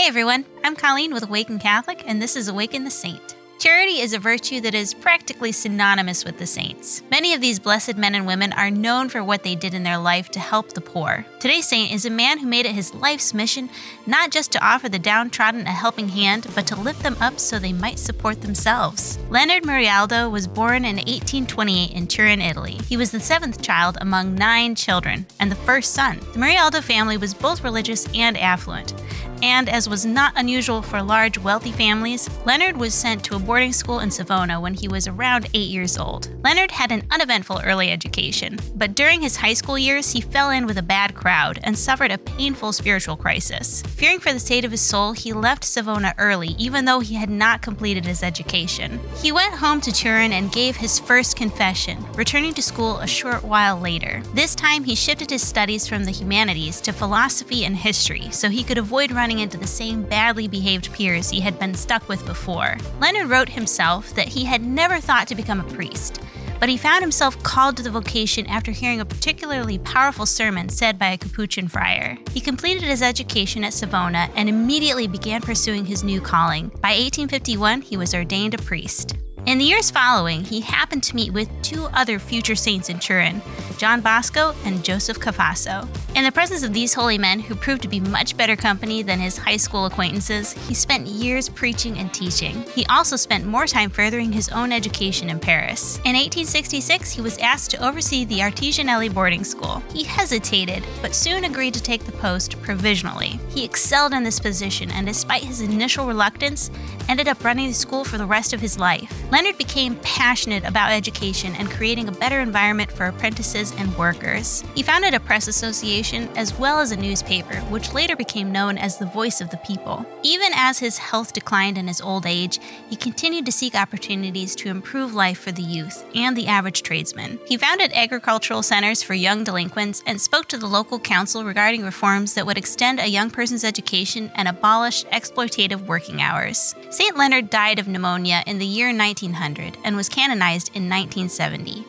Hey everyone, I'm Colleen with Awaken Catholic, and this is Awaken the Saint. Charity is a virtue that is practically synonymous with the saints. Many of these blessed men and women are known for what they did in their life to help the poor. Today's saint is a man who made it his life's mission not just to offer the downtrodden a helping hand, but to lift them up so they might support themselves. Leonard Murialdo was born in 1828 in Turin, Italy. He was the seventh child among nine children and the first son. The Murialdo family was both religious and affluent and as was not unusual for large, wealthy families, Leonard was sent to a boarding school in Savona when he was around eight years old. Leonard had an uneventful early education, but during his high school years, he fell in with a bad crowd and suffered a painful spiritual crisis. Fearing for the state of his soul, he left Savona early, even though he had not completed his education. He went home to Turin and gave his first confession, returning to school a short while later. This time, he shifted his studies from the humanities to philosophy and history so he could avoid running into the same badly behaved peers he had been stuck with before. Leonard wrote himself that he had never thought to become a priest, but he found himself called to the vocation after hearing a particularly powerful sermon said by a Capuchin friar. He completed his education at Savona and immediately began pursuing his new calling. By 1851, he was ordained a priest. In the years following, he happened to meet with two other future saints in Turin, John Bosco and Joseph Cafasso. In the presence of these holy men, who proved to be much better company than his high school acquaintances, he spent years preaching and teaching. He also spent more time furthering his own education in Paris. In 1866, he was asked to oversee the Artigianelli boarding school. He hesitated, but soon agreed to take the post provisionally. He excelled in this position, and despite his initial reluctance, ended up running the school for the rest of his life. Leonard became passionate about education and creating a better environment for apprentices and workers. He founded a press association as well as a newspaper, which later became known as the Voice of the People. Even as his health declined in his old age, he continued to seek opportunities to improve life for the youth and the average tradesman. He founded agricultural centers for young delinquents and spoke to the local council regarding reforms that would extend a young person's education and abolish exploitative working hours. St. Leonard died of pneumonia in the year 1900 and was canonized in 1970.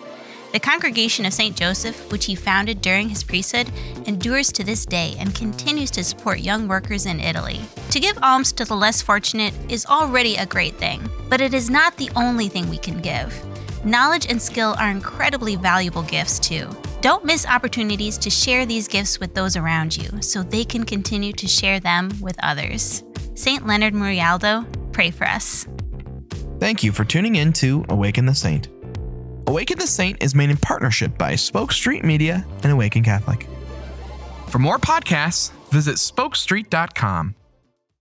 The Congregation of St. Joseph, which he founded during his priesthood, endures to this day and continues to support young workers in Italy. To give alms to the less fortunate is already a great thing, but it is not the only thing we can give. Knowledge and skill are incredibly valuable gifts, too. Don't miss opportunities to share these gifts with those around you so they can continue to share them with others. St. Leonard Murialdo, pray for us. Thank you for tuning in to Awaken the Saint. Awaken the Saint is made in partnership by Spoke Street Media and Awaken Catholic. For more podcasts, visit spokestreet.com.